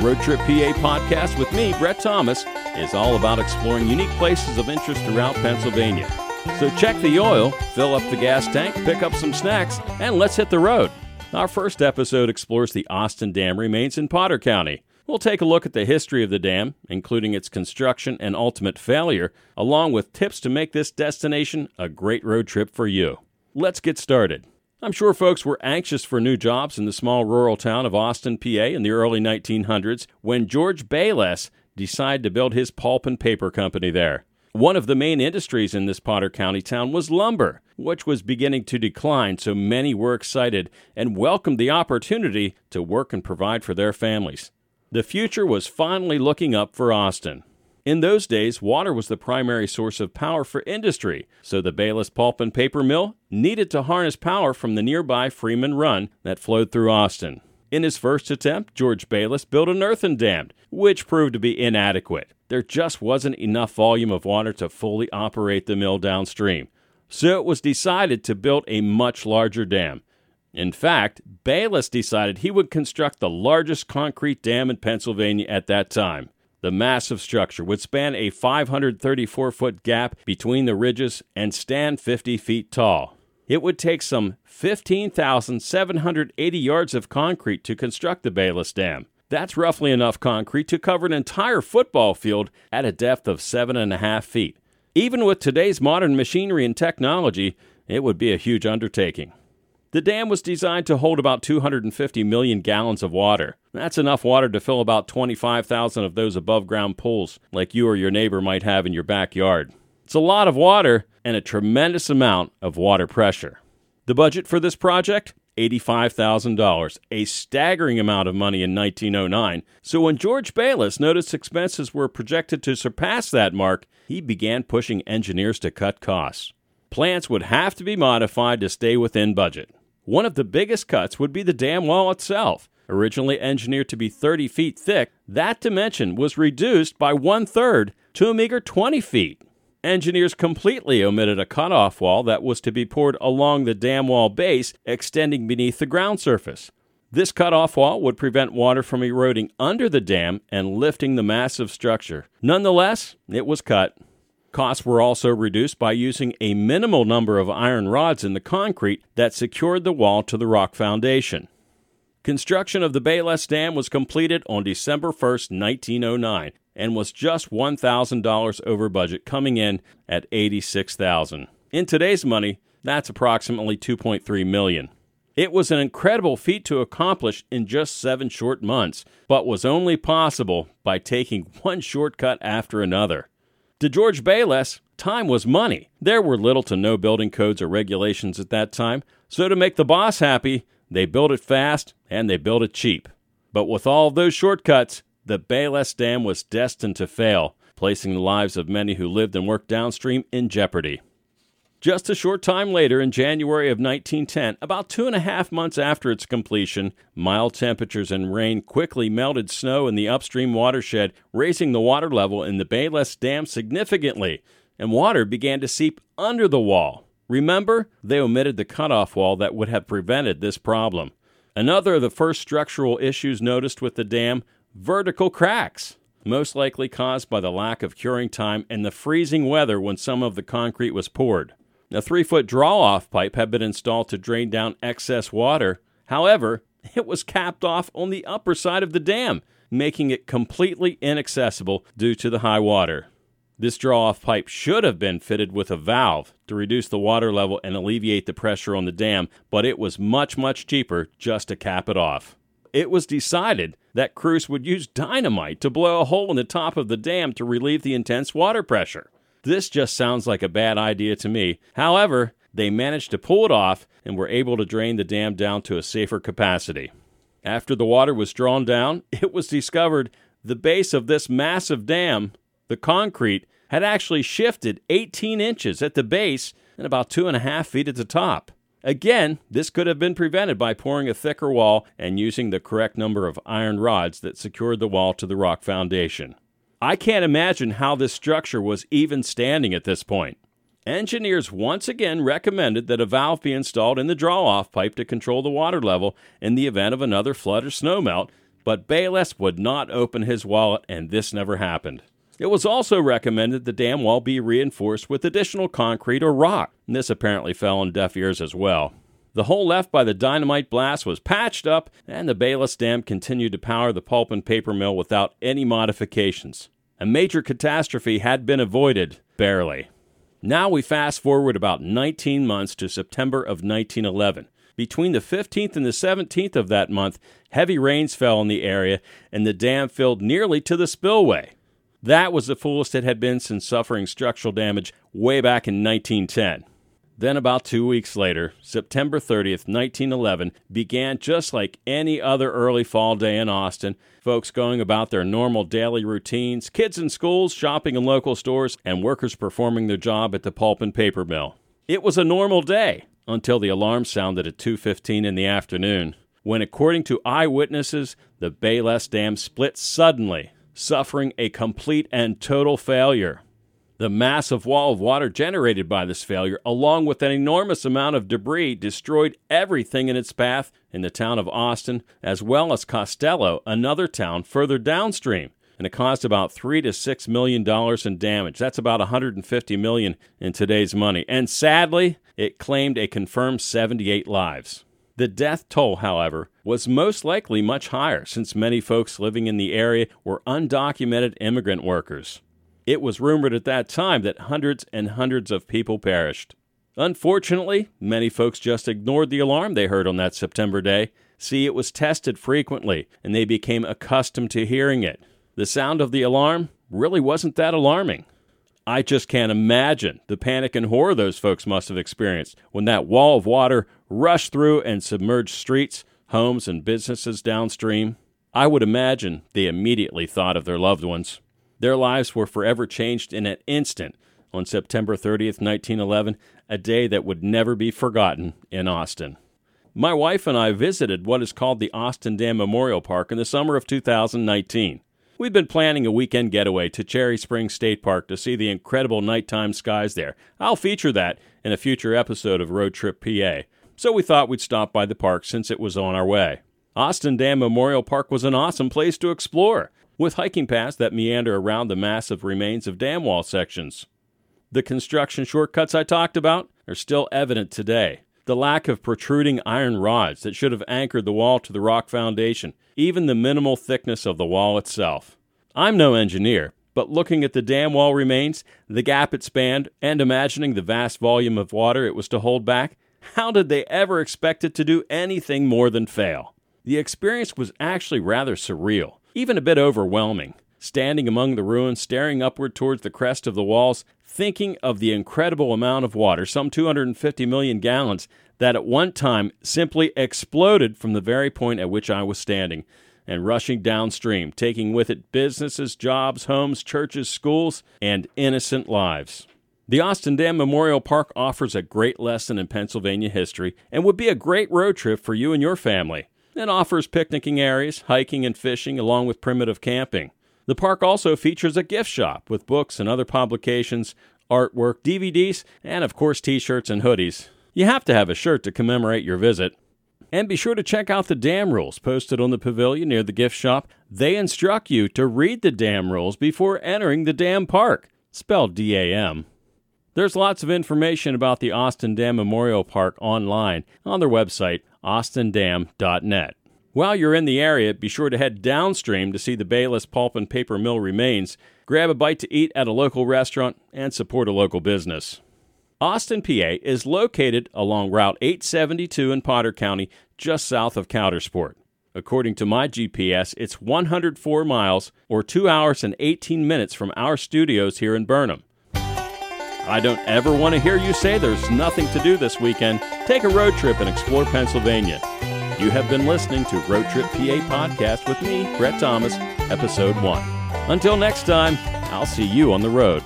Road Trip PA podcast with me, Brett Thomas, is all about exploring unique places of interest throughout Pennsylvania. So check the oil, fill up the gas tank, pick up some snacks, and let's hit the road. Our first episode explores the Austin Dam remains in Potter County. We'll take a look at the history of the dam, including its construction and ultimate failure, along with tips to make this destination a great road trip for you. Let's get started. I'm sure folks were anxious for new jobs in the small rural town of Austin, PA in the early 1900s when George Bayless decided to build his pulp and paper company there. One of the main industries in this Potter County town was lumber, which was beginning to decline, so many were excited and welcomed the opportunity to work and provide for their families. The future was finally looking up for Austin. In those days, water was the primary source of power for industry, so the Bayless Pulp and Paper Mill needed to harness power from the nearby Freeman Run that flowed through Austin. In his first attempt, George Bayless built an earthen dam, which proved to be inadequate. There just wasn't enough volume of water to fully operate the mill downstream. So it was decided to build a much larger dam. In fact, Bayless decided he would construct the largest concrete dam in Pennsylvania at that time. The massive structure would span a 534 foot gap between the ridges and stand 50 feet tall. It would take some 15,780 yards of concrete to construct the Bayless Dam. That's roughly enough concrete to cover an entire football field at a depth of 7.5 feet. Even with today's modern machinery and technology, it would be a huge undertaking. The dam was designed to hold about 250 million gallons of water. That's enough water to fill about 25,000 of those above ground pools, like you or your neighbor might have in your backyard. It's a lot of water and a tremendous amount of water pressure. The budget for this project? $85,000, a staggering amount of money in 1909. So when George Bayless noticed expenses were projected to surpass that mark, he began pushing engineers to cut costs. Plants would have to be modified to stay within budget. One of the biggest cuts would be the dam wall itself. Originally engineered to be 30 feet thick, that dimension was reduced by one third to a meager 20 feet. Engineers completely omitted a cutoff wall that was to be poured along the dam wall base, extending beneath the ground surface. This cutoff wall would prevent water from eroding under the dam and lifting the massive structure. Nonetheless, it was cut. Costs were also reduced by using a minimal number of iron rods in the concrete that secured the wall to the rock foundation. Construction of the Bayless Dam was completed on December 1, 1909, and was just $1,000 over budget, coming in at $86,000. In today's money, that's approximately $2.3 million. It was an incredible feat to accomplish in just 7 short months, but was only possible by taking one shortcut after another. To George Bayless, time was money. There were little to no building codes or regulations at that time, so to make the boss happy, they built it fast and they built it cheap. But with all those shortcuts, the Bayless Dam was destined to fail, placing the lives of many who lived and worked downstream in jeopardy. Just a short time later, in January of 1910, about two and a half months after its completion, mild temperatures and rain quickly melted snow in the upstream watershed, raising the water level in the Bayless Dam significantly, and water began to seep under the wall. Remember, they omitted the cutoff wall that would have prevented this problem. Another of the first structural issues noticed with the dam vertical cracks most likely caused by the lack of curing time and the freezing weather when some of the concrete was poured. A three foot draw off pipe had been installed to drain down excess water. However, it was capped off on the upper side of the dam, making it completely inaccessible due to the high water. This draw off pipe should have been fitted with a valve to reduce the water level and alleviate the pressure on the dam, but it was much, much cheaper just to cap it off. It was decided that crews would use dynamite to blow a hole in the top of the dam to relieve the intense water pressure. This just sounds like a bad idea to me. However, they managed to pull it off and were able to drain the dam down to a safer capacity. After the water was drawn down, it was discovered the base of this massive dam, the concrete, had actually shifted 18 inches at the base and about two and a half feet at the top. Again, this could have been prevented by pouring a thicker wall and using the correct number of iron rods that secured the wall to the rock foundation. I can't imagine how this structure was even standing at this point. Engineers once again recommended that a valve be installed in the draw off pipe to control the water level in the event of another flood or snowmelt, but Bayless would not open his wallet, and this never happened. It was also recommended the dam wall be reinforced with additional concrete or rock. And This apparently fell on deaf ears as well. The hole left by the dynamite blast was patched up, and the Bayless Dam continued to power the pulp and paper mill without any modifications. A major catastrophe had been avoided, barely. Now we fast forward about 19 months to September of 1911. Between the 15th and the 17th of that month, heavy rains fell in the area and the dam filled nearly to the spillway. That was the fullest it had been since suffering structural damage way back in 1910. Then, about two weeks later, September 30th, 1911, began just like any other early fall day in Austin. Folks going about their normal daily routines, kids in schools, shopping in local stores, and workers performing their job at the pulp and paper mill. It was a normal day until the alarm sounded at 2:15 in the afternoon, when according to eyewitnesses, the Bayless Dam split suddenly suffering a complete and total failure. The massive wall of water generated by this failure, along with an enormous amount of debris, destroyed everything in its path in the town of Austin, as well as Costello, another town further downstream. And it caused about three to six million dollars in damage. That's about 150 million in today's money. And sadly, it claimed a confirmed 78 lives. The death toll, however, was most likely much higher since many folks living in the area were undocumented immigrant workers. It was rumored at that time that hundreds and hundreds of people perished. Unfortunately, many folks just ignored the alarm they heard on that September day. See, it was tested frequently, and they became accustomed to hearing it. The sound of the alarm really wasn't that alarming. I just can't imagine the panic and horror those folks must have experienced when that wall of water rushed through and submerged streets, homes, and businesses downstream. I would imagine they immediately thought of their loved ones. Their lives were forever changed in an instant on September 30th, 1911, a day that would never be forgotten in Austin. My wife and I visited what is called the Austin Dam Memorial Park in the summer of 2019. We've been planning a weekend getaway to Cherry Springs State Park to see the incredible nighttime skies there. I'll feature that in a future episode of Road Trip PA. So we thought we'd stop by the park since it was on our way. Austin Dam Memorial Park was an awesome place to explore, with hiking paths that meander around the massive remains of dam wall sections. The construction shortcuts I talked about are still evident today the lack of protruding iron rods that should have anchored the wall to the rock foundation, even the minimal thickness of the wall itself. I'm no engineer, but looking at the dam wall remains, the gap it spanned, and imagining the vast volume of water it was to hold back, how did they ever expect it to do anything more than fail? The experience was actually rather surreal, even a bit overwhelming standing among the ruins, staring upward towards the crest of the walls, thinking of the incredible amount of water, some 250 million gallons, that at one time simply exploded from the very point at which I was standing and rushing downstream, taking with it businesses, jobs, homes, churches, schools, and innocent lives. The Austin Dam Memorial Park offers a great lesson in Pennsylvania history and would be a great road trip for you and your family. It offers picnicking areas, hiking and fishing, along with primitive camping. The park also features a gift shop with books and other publications, artwork, DVDs, and of course t shirts and hoodies. You have to have a shirt to commemorate your visit. And be sure to check out the dam rules posted on the pavilion near the gift shop. They instruct you to read the dam rules before entering the dam park, spelled D A M. There's lots of information about the Austin Dam Memorial Park online on their website, austindam.net. While you're in the area, be sure to head downstream to see the Bayless Pulp and Paper Mill remains, grab a bite to eat at a local restaurant, and support a local business. Austin, PA is located along Route 872 in Potter County, just south of Coudersport. According to my GPS, it's 104 miles or 2 hours and 18 minutes from our studios here in Burnham. I don't ever want to hear you say there's nothing to do this weekend. Take a road trip and explore Pennsylvania. You have been listening to Road Trip PA Podcast with me, Brett Thomas, Episode 1. Until next time, I'll see you on the road.